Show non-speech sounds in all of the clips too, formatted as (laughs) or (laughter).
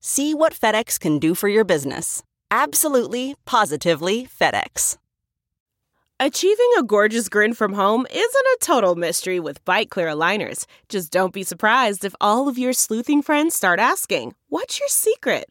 See what FedEx can do for your business. Absolutely, positively FedEx. Achieving a gorgeous grin from home isn't a total mystery with Byte clear aligners. Just don't be surprised if all of your sleuthing friends start asking, What's your secret?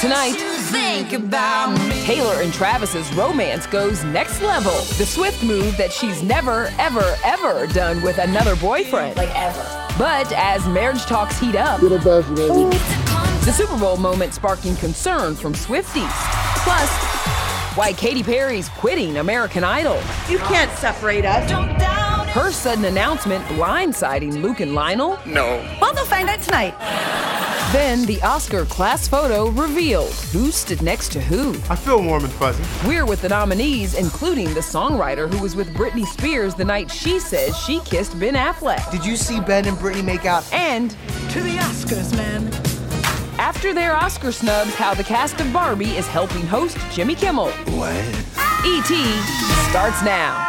Tonight, Taylor and Travis's romance goes next level. The swift move that she's never, ever, ever done with another boyfriend. Like ever. But as marriage talks heat up, You're the best, baby. the Super Bowl moment sparking concern from Swifties. Plus, why Katy Perry's quitting American Idol. You can't separate us. Her sudden announcement blindsiding Luke and Lionel. No. Well, they'll find out tonight. Then the Oscar class photo revealed who stood next to who. I feel warm and fuzzy. We're with the nominees, including the songwriter who was with Britney Spears the night she says she kissed Ben Affleck. Did you see Ben and Britney make out? And To the Oscars, man. after their Oscar snubs, how the cast of Barbie is helping host Jimmy Kimmel. What? E.T. starts now.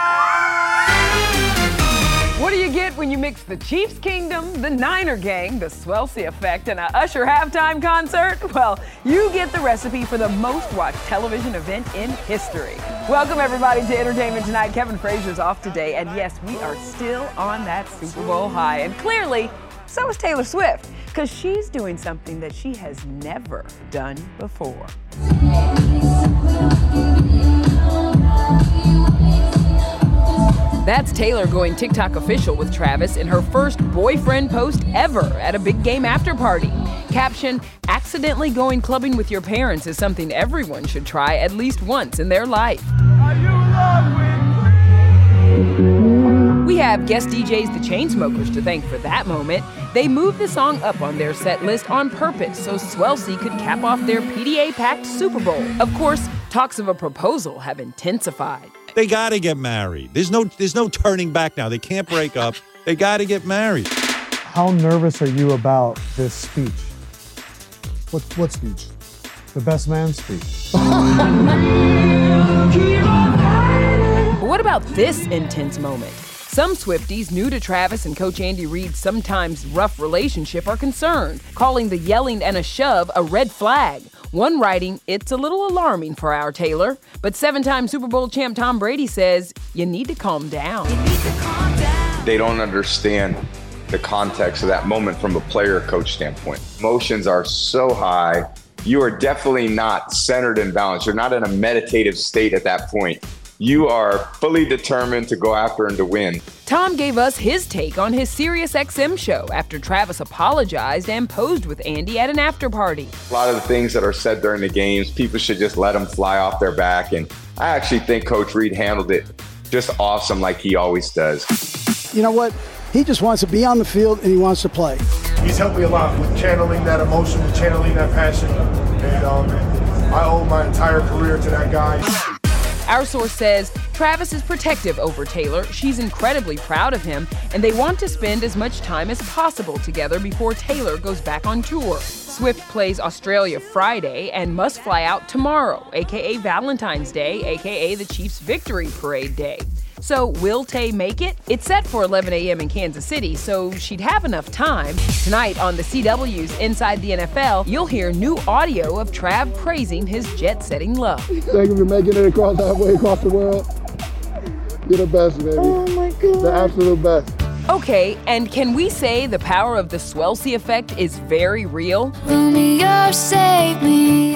What do you get when you mix the Chiefs Kingdom, the Niner Gang, the Swelsey Effect, and a Usher halftime concert? Well, you get the recipe for the most watched television event in history. Welcome, everybody, to Entertainment Tonight. Kevin Frazier's off today, and yes, we are still on that Super Bowl high. And clearly, so is Taylor Swift, because she's doing something that she has never done before. That's Taylor going TikTok official with Travis in her first boyfriend post ever at a big game after party. Caption Accidentally going clubbing with your parents is something everyone should try at least once in their life. We have guest DJs The Chainsmokers to thank for that moment. They moved the song up on their set list on purpose so Swelsey could cap off their PDA packed Super Bowl. Of course, talks of a proposal have intensified. They got to get married. There's no there's no turning back now. They can't break up. They got to get married. How nervous are you about this speech? What, what speech? The best man speech. But what about this intense moment? Some Swifties new to Travis and Coach Andy Reid's sometimes rough relationship are concerned, calling the yelling and a shove a red flag. One writing, it's a little alarming for our Taylor, but seven time Super Bowl champ Tom Brady says, you need to calm down. they don't understand the context of that moment from a player coach standpoint. Emotions are so high. You are definitely not centered and balanced. You're not in a meditative state at that point. You are fully determined to go after and to win. Tom gave us his take on his SiriusXM show after Travis apologized and posed with Andy at an after party. A lot of the things that are said during the games, people should just let them fly off their back. And I actually think Coach Reid handled it just awesome like he always does. You know what? He just wants to be on the field and he wants to play. he's helped me a lot with channeling that emotion, with channeling that passion. And um, I owe my entire career to that guy. Our source says Travis is protective over Taylor. She's incredibly proud of him, and they want to spend as much time as possible together before Taylor goes back on tour. Swift plays Australia Friday and must fly out tomorrow, aka Valentine's Day, aka the Chiefs' Victory Parade Day. So, will Tay make it? It's set for 11 a.m. in Kansas City, so she'd have enough time. Tonight on the CW's Inside the NFL, you'll hear new audio of Trav praising his jet setting love. Thank you for making it across halfway across the world. You're the best, baby. Oh my God. The absolute best. Okay, and can we say the power of the Swelsey effect is very real?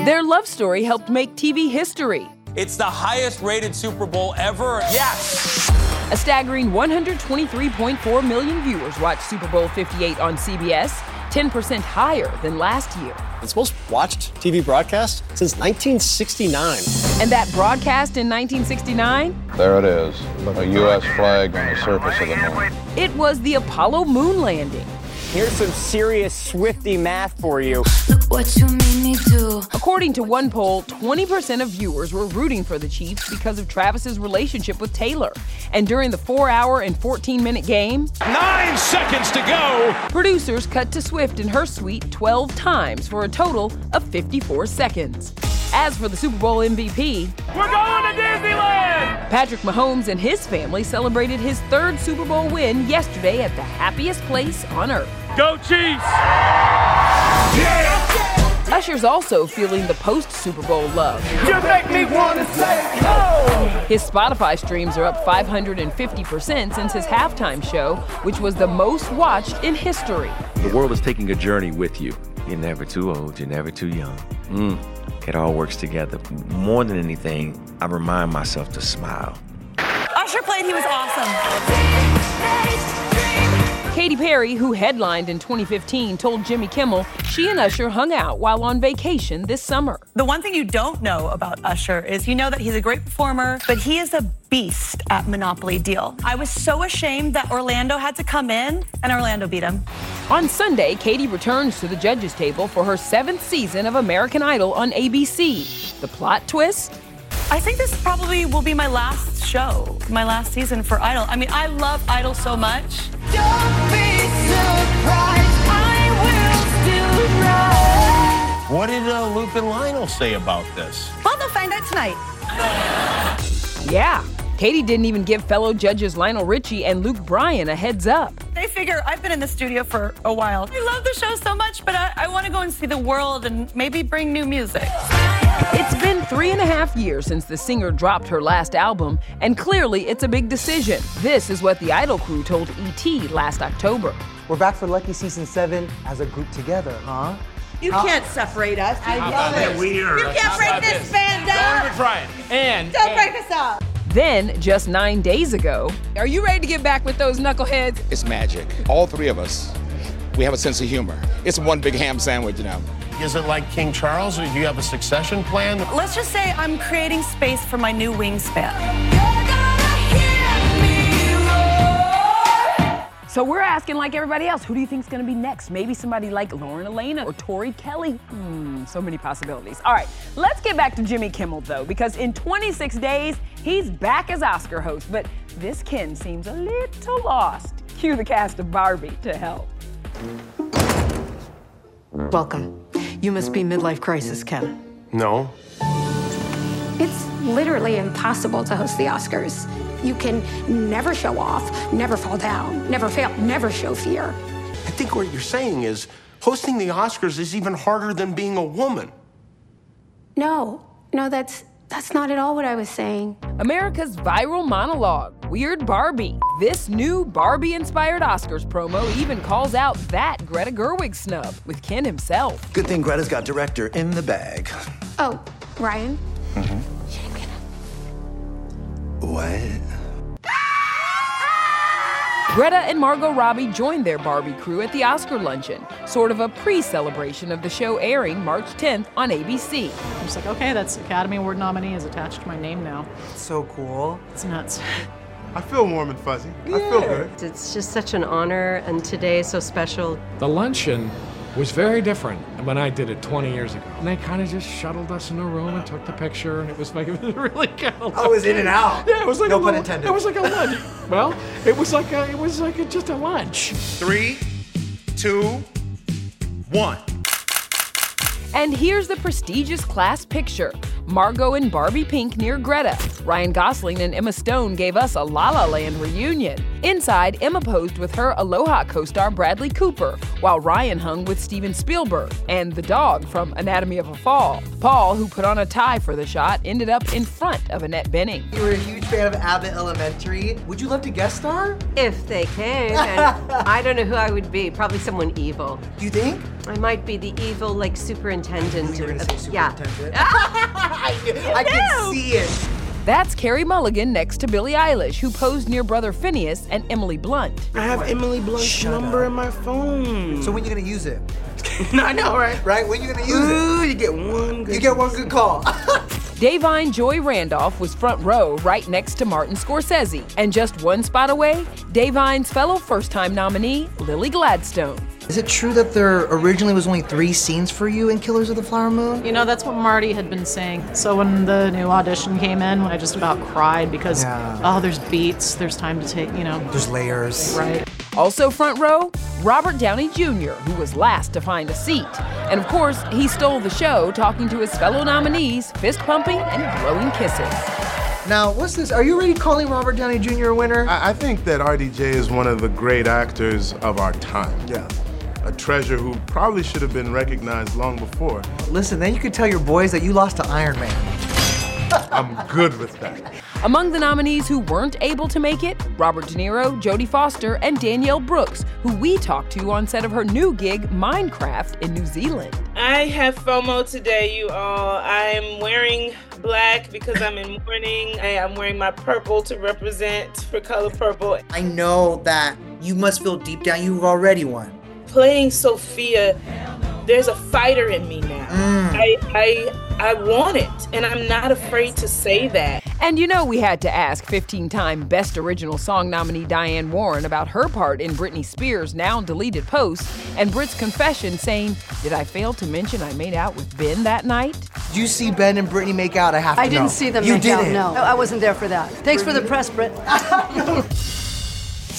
Their love story helped make TV history. It's the highest rated Super Bowl ever. Yes! A staggering 123.4 million viewers watched Super Bowl 58 on CBS, 10% higher than last year. It's most watched TV broadcast since 1969. And that broadcast in 1969? There it is, a U.S. flag on the surface of the moon. It was the Apollo moon landing. Here's some serious Swiftie math for you. Look What you made me do. According to one poll, 20% of viewers were rooting for the Chiefs because of Travis's relationship with Taylor. And during the 4-hour and 14-minute game, 9 seconds to go. Producers cut to Swift in her suite 12 times for a total of 54 seconds. As for the Super Bowl MVP, we're going to Disneyland! Patrick Mahomes and his family celebrated his third Super Bowl win yesterday at the happiest place on earth. Go Chiefs! Yeah! Usher's also feeling the post Super Bowl love. You make me want to say oh! His Spotify streams are up 550% since his halftime show, which was the most watched in history. The world is taking a journey with you. You're never too old, you're never too young. Mm. It all works together. More than anything, I remind myself to smile. Usher played, he was awesome. Katy Perry, who headlined in 2015, told Jimmy Kimmel she and Usher hung out while on vacation this summer. The one thing you don't know about Usher is you know that he's a great performer, but he is a beast at Monopoly Deal. I was so ashamed that Orlando had to come in, and Orlando beat him. On Sunday, Katy returns to the judges' table for her seventh season of American Idol on ABC. The plot twist? I think this probably will be my last show, my last season for Idol. I mean, I love Idol so much. Don't be surprised, What did uh, Luke and Lionel say about this? Well, they'll find out tonight. Yeah, Katy didn't even give fellow judges Lionel Richie and Luke Bryan a heads up. They figure I've been in the studio for a while. I love the show so much, but I, I want to go and see the world and maybe bring new music. It's been three and a half years since the singer dropped her last album, and clearly it's a big decision. This is what the Idol crew told ET last October. We're back for Lucky Season 7 as a group together, huh? You can't separate us. I love it. You can't break this band up. Don't even try it. And don't and. break us up. Then, just nine days ago, are you ready to get back with those knuckleheads? It's magic. All three of us, we have a sense of humor. It's one big ham sandwich, you know. Is it like King Charles, or do you have a succession plan? Let's just say I'm creating space for my new wingspan. So we're asking, like everybody else, who do you think is going to be next? Maybe somebody like Lauren Alaina or Tori Kelly. Hmm, so many possibilities. All right, let's get back to Jimmy Kimmel, though, because in 26 days, he's back as Oscar host. But this Ken seems a little lost. Cue the cast of Barbie to help. Welcome. You must be midlife crisis, Ken. No. It's literally impossible to host the Oscars. You can never show off, never fall down, never fail, never show fear. I think what you're saying is hosting the Oscars is even harder than being a woman. No, no, that's that's not at all what I was saying. America's viral monologue, Weird Barbie. This new Barbie inspired Oscars promo even calls out that Greta Gerwig snub with Ken himself. Good thing Greta's got director in the bag. Oh, Ryan? Mm-hmm. What? Greta and Margot Robbie joined their Barbie crew at the Oscar luncheon, sort of a pre celebration of the show airing March 10th on ABC. I'm just like, okay, that's Academy Award nominee is attached to my name now. So cool. It's nuts. I feel warm and fuzzy. I feel good. It's just such an honor, and today is so special. The luncheon was very different when I did it 20 years ago. And they kind of just shuttled us in a room and took the picture, and it was like (laughs) it was really kind of. Oh, it was in and out. Yeah, it was like No a pun little- intended. It was like a lunch. well, it was like a, it was like a, just a lunch. Three, two, one. And here's the prestigious class picture Margot and Barbie Pink near Greta. Ryan Gosling and Emma Stone gave us a La La Land reunion. Inside, Emma posed with her Aloha co star Bradley Cooper, while Ryan hung with Steven Spielberg and the dog from Anatomy of a Fall. Paul, who put on a tie for the shot, ended up in front of Annette Bening. You were a huge fan of Abbott Elementary. Would you love to guest star? If they came, (laughs) I don't know who I would be. Probably someone evil. You think? I might be the evil, like superintendent. Oh, you were gonna of- say yeah. (laughs) superintendent. I, I can see it. That's Carey Mulligan next to Billie Eilish, who posed near brother Finneas and Emily Blunt. I have Emily Blunt's number in my phone. So when you gonna use it? no, (laughs) I know, right? Right? When you gonna use Ooh, it? you get one good You get one good call. (laughs) Da'Vine Joy Randolph was front row right next to Martin Scorsese. And just one spot away, Da'Vine's fellow first time nominee, Lily Gladstone. Is it true that there originally was only three scenes for you in Killers of the Flower Moon? You know, that's what Marty had been saying. So when the new audition came in, when I just about cried because, Yeah. oh, there's beats, there's time to take, you know. There's layers. Right. Also front row, Robert Downey Jr., who was last to find a seat. And of course, he stole the show talking to his fellow nominees, fist pumping and blowing kisses. Now, what's this? Are you really calling Robert Downey Jr. a winner? I, I think that RDJ is one of the great actors of our time. Yeah. A treasure who probably should have been recognized long before. Listen, then you could tell your boys that you lost to Iron Man. I'm good with that. Among the nominees who weren't able to make it, Robert De Niro, Jodie Foster, and Danielle Brooks, who we talked to on set of her new gig, Minecraft, in New Zealand. I have FOMO today, you all. I'm wearing black because I'm in mourning. I am wearing my purple to represent for color purple. I know that you must feel deep down you've already won. Playing Sophia, there's a fighter in me now. Mm. I, I I want it, and I'm not afraid to say that. And you know, we had to ask 15 time Best Original Song nominee Diane Warren about her part in Britney Spears' now deleted post and Brit's confession saying, Did I fail to mention I made out with Ben that night? Did you see Ben and Britney make out? I have to I didn't see them you make didn't. out. No, I wasn't there for that. Thanks for the press, Britt. (laughs)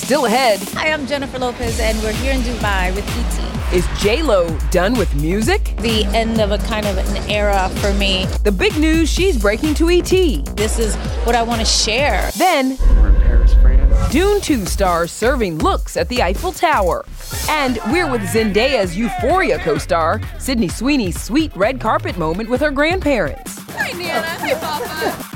Still ahead, Hi, I'm Jennifer Lopez, and we're here in Dubai with ET. is J-Lo done with music? The end of a kind of an era for me. The big news she's breaking to ET. This is what I want to share. Then, We're in Paris, France. Dune 2 stars serving looks at the Eiffel Tower. And we're with Zendaya's Euphoria co star, Sydney Sweeney's sweet red carpet moment with her grandparents. Hi, Nana. Hi, Papa.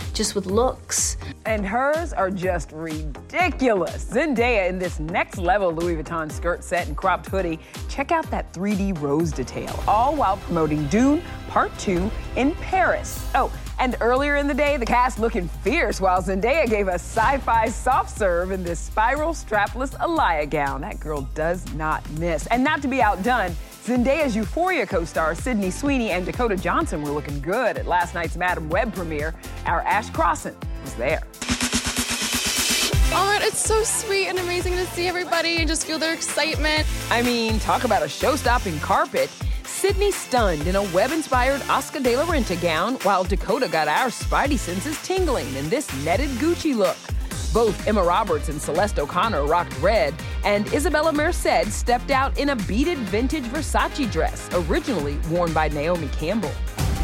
just with looks. And hers are just ridiculous. Zendaya in this next level Louis Vuitton skirt set and cropped hoodie. Check out that 3D rose detail, all while promoting Dune Part 2 in Paris. Oh, and earlier in the day, the cast looking fierce while Zendaya gave a sci-fi soft serve in this spiral strapless Alaïa gown. That girl does not miss. And not to be outdone, Zendaya's Euphoria co-star Sydney Sweeney and Dakota Johnson were looking good at last night's Madame Web premiere. Our Ash Crossan was there. Oh it's so sweet and amazing to see everybody and just feel their excitement. I mean, talk about a show-stopping carpet. Sydney stunned in a web-inspired Oscar de la Renta gown, while Dakota got our spidey senses tingling in this netted Gucci look. Both Emma Roberts and Celeste O'Connor rocked red, and Isabella Merced stepped out in a beaded vintage Versace dress, originally worn by Naomi Campbell.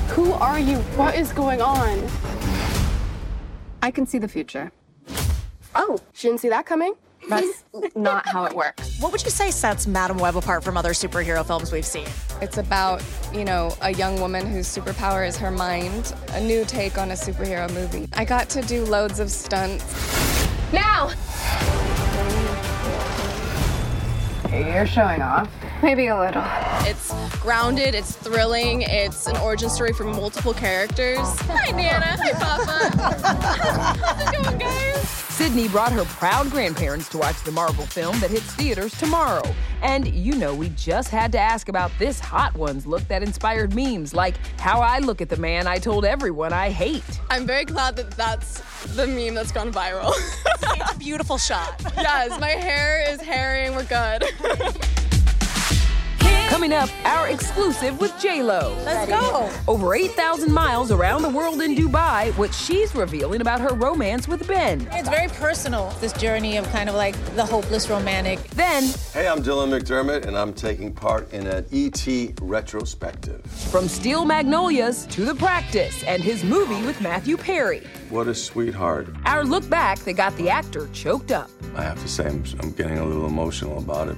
Who are you? What is going on? I can see the future. Oh, she didn't see that coming? That's not how it works. What would you say sets Madame Web apart from other superhero films we've seen? It's about, you know, a young woman whose superpower is her mind, a new take on a superhero movie. I got to do loads of stunts. Now! You're showing off. (laughs) Maybe a little. It's grounded, it's thrilling, it's an origin story for multiple characters. Hi, Nana. Hi, Papa. (laughs) How's it going, guys? Sydney brought her proud grandparents to watch the Marvel film that hits theaters tomorrow. And you know, we just had to ask about this Hot Ones look that inspired memes like how I look at the man I told everyone I hate. I'm very glad that that's the meme that's gone viral. it's a beautiful shot. (laughs) Yes, my hair is herring. We're good. Coming up, our exclusive with J-Lo. Let's go. Over 8,000 miles around the world in Dubai, what she's revealing about her romance with Ben. It's very personal, this journey of kind of like the hopeless romantic. Then, Hey, I'm Dylan McDermott, and I'm taking part in an ET retrospective. from Steel Magnolias to The Practice and his movie with Matthew Perry. What a sweetheart. Our look back that got the actor choked up. I have to say, I'm, I'm getting a little emotional about it.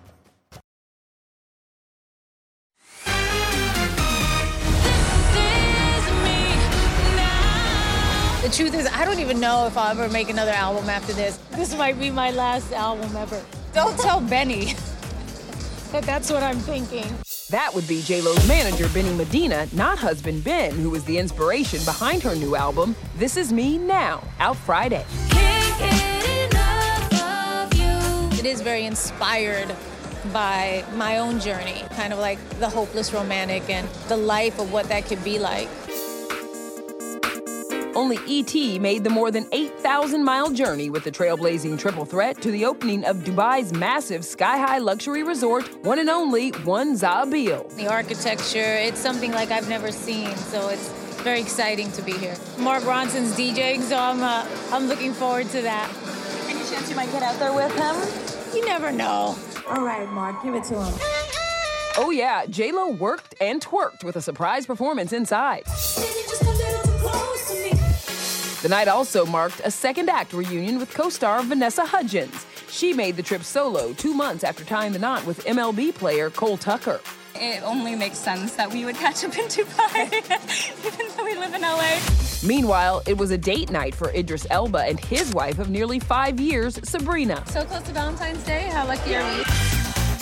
Even know if I'll ever make another album after this. This might be my last album ever. Don't tell Benny that that's what I'm thinking. That would be J-Lo's manager, Benny Medina, not husband Ben, who was the inspiration behind her new album, This Is Me Now, out Friday. It is very inspired by my own journey, kind of like the hopeless romantic and the life of what that could be like. Only E.T. made the more than 8,000 mile journey with the trailblazing triple threat to the opening of Dubai's massive sky high luxury resort, one and only One Za'abeel. The architecture, it's something like I've never seen, so it's very exciting to be here. Mark Ronson's DJing, so I'm, uh, I'm looking forward to that. Any chance you might get out there with him? You never know. All right, Mark, give it to him. Oh, yeah, J-Lo worked and twerked with a surprise performance inside. The night also marked a second act reunion with co star Vanessa Hudgens. She made the trip solo two months after tying the knot with MLB player Cole Tucker. It only makes sense that we would catch up in Dubai, (laughs) even though we live in LA. Meanwhile, it was a date night for Idris Elba and his wife of nearly five years, Sabrina. So close to Valentine's Day, how lucky are we?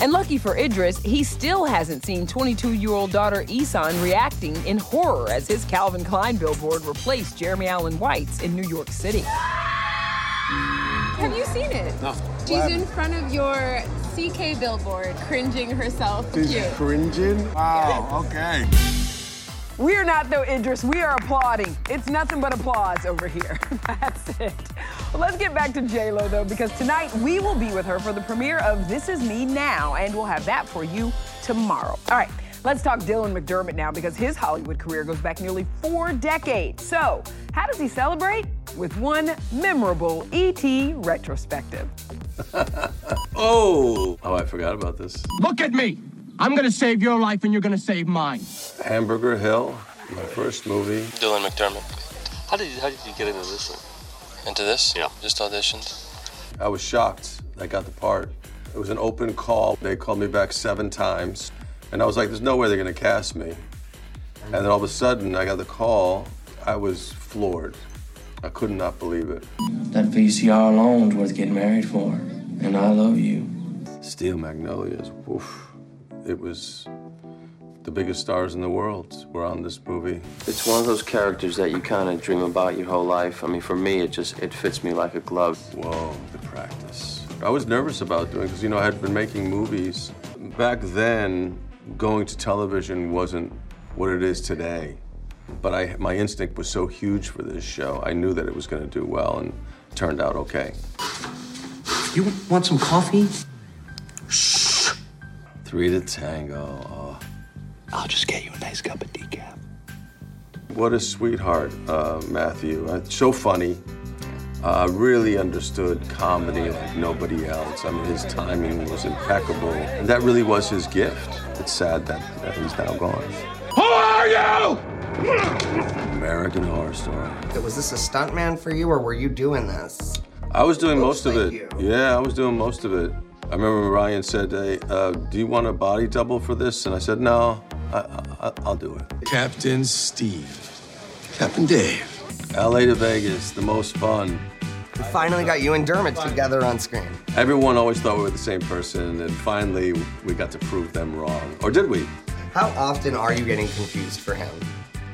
And lucky for Idris, he still hasn't seen 22 year old daughter Isan reacting in horror as his Calvin Klein billboard replaced Jeremy Allen White's in New York City. Have you seen it? No. She's in front of your CK billboard, cringing herself. She's Cute. cringing? Wow, okay. We're not though, Idris. We are applauding. It's nothing but applause over here. (laughs) That's it. Well, let's get back to J-Lo though, because tonight we will be with her for the premiere of This Is Me Now, and we'll have that for you tomorrow. All right, let's talk Dylan McDermott now, because his Hollywood career goes back nearly four decades. So, how does he celebrate? With one memorable ET retrospective. (laughs) Oh! Oh, I forgot about this. Look at me. I'm gonna save your life and you're gonna save mine. Hamburger Hill, my first movie. Dylan McDermott. How did you, how did you get into this one? Into this? Yeah. Just auditioned. I was shocked I got the part. It was an open call. They called me back seven times, and I was like, there's no way they're gonna cast me. And then all of a sudden, I got the call. I was floored. I could not believe it. That VCR alone alone's worth getting married for. And I love you. Steel Magnolias, woof. It was the biggest stars in the world were on this movie. It's one of those characters that you kind of dream about your whole life. I mean, for me, it just it fits me like a glove. Whoa, the practice. I was nervous about doing because you know I had been making movies back then. Going to television wasn't what it is today, but I my instinct was so huge for this show. I knew that it was going to do well, and turned out okay. You want some coffee? Three to tango. Oh. I'll just get you a nice cup of decaf. What a sweetheart, uh, Matthew. Uh, so funny. Uh, really understood comedy like nobody else. I mean, his timing was impeccable, and that really was his gift. It's sad that, that he's now gone. Who are you? American Horror Story. Was this a stuntman for you, or were you doing this? I was doing Looks most of it. you. Yeah, I was doing most of it. I remember Ryan said, hey, uh, "Do you want a body double for this?" And I said, "No, I, I, I'll do it." Captain Steve. Captain Dave. L.A. to Vegas, the most fun. We finally got you and Dermot together on screen. Everyone always thought we were the same person, and finally we got to prove them wrong. Or did we? How often are you getting confused for him?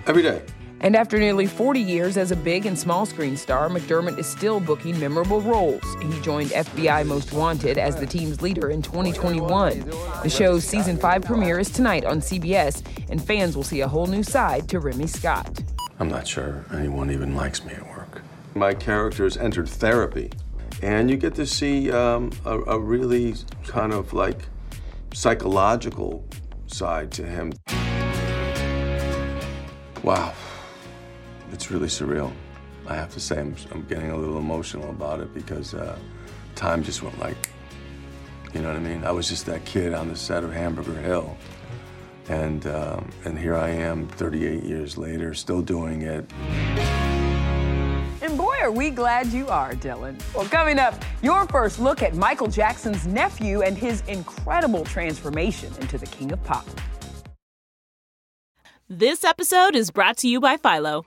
Every day. And after nearly 40 years as a big and small screen star, McDermott is still booking memorable roles. He joined FBI Most Wanted as the team's leader in 2021. The show's season 5 premiere is tonight on CBS, and fans will see a whole new side to Remy Scott. I'm not sure anyone even likes me at work. My characters entered therapy, and you get to see um, a, a really kind of like psychological side to him. Wow, it's really surreal. I have to say, I'm, I'm getting a little emotional about it because uh, time just went like, you know what I mean? I was just that kid on the set of Hamburger Hill. And, um, and here I am 38 years later, still doing it. And boy, are we glad you are, Dylan. Well, coming up, your first look at Michael Jackson's nephew and his incredible transformation into the king of pop. This episode is brought to you by Philo.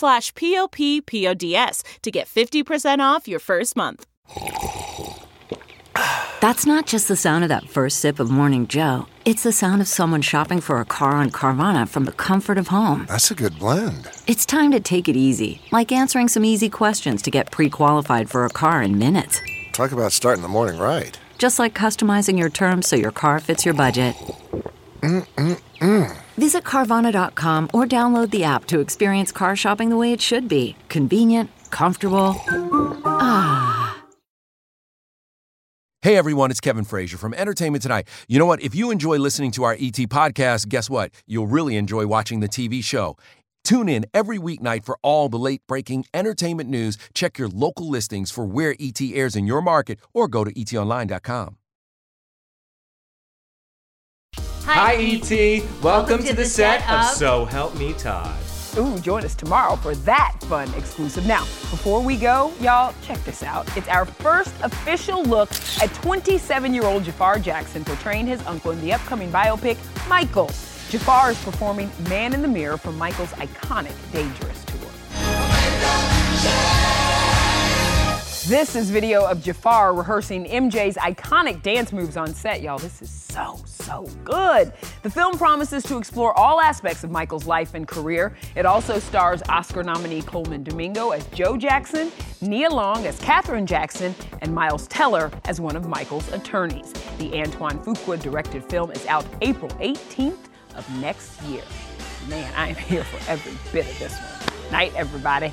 slash p-o-p-p-o-d-s to get 50% off your first month. That's not just the sound of that first sip of Morning Joe. It's the sound of someone shopping for a car on Carvana from the comfort of home. That's a good blend. It's time to take it easy, like answering some easy questions to get pre qualified for a car in minutes. Talk about starting the morning right. Just like customizing your terms so your car fits your budget. Mm-mm-mm. Visit Carvana.com or download the app to experience car shopping the way it should be convenient, comfortable. Ah. Hey everyone, it's Kevin Frazier from Entertainment Tonight. You know what? If you enjoy listening to our ET podcast, guess what? You'll really enjoy watching the TV show. Tune in every weeknight for all the late breaking entertainment news. Check your local listings for where ET airs in your market or go to etonline.com. Hi, E.T. Welcome, to, the set of So Help Me Todd. Ooh, join us tomorrow for that fun exclusive. Now, before we go, y'all, check this out. It's our first official look at 27 year old Jaafar Jackson portraying his uncle in the upcoming biopic, Michael. Jaafar is performing Man in the Mirror from Michael's iconic Dangerous tour. This is video of Jaafar rehearsing MJ's iconic dance moves on set, y'all. This is so, so good. The film promises to explore all aspects of Michael's life and career. It also stars Oscar nominee Colman Domingo as Joe Jackson, Nia Long as Katherine Jackson, and Miles Teller as one of Michael's attorneys. The Antoine Fuqua directed film is out April 18th of next year. Man, I am here for every bit of this one. Night, everybody.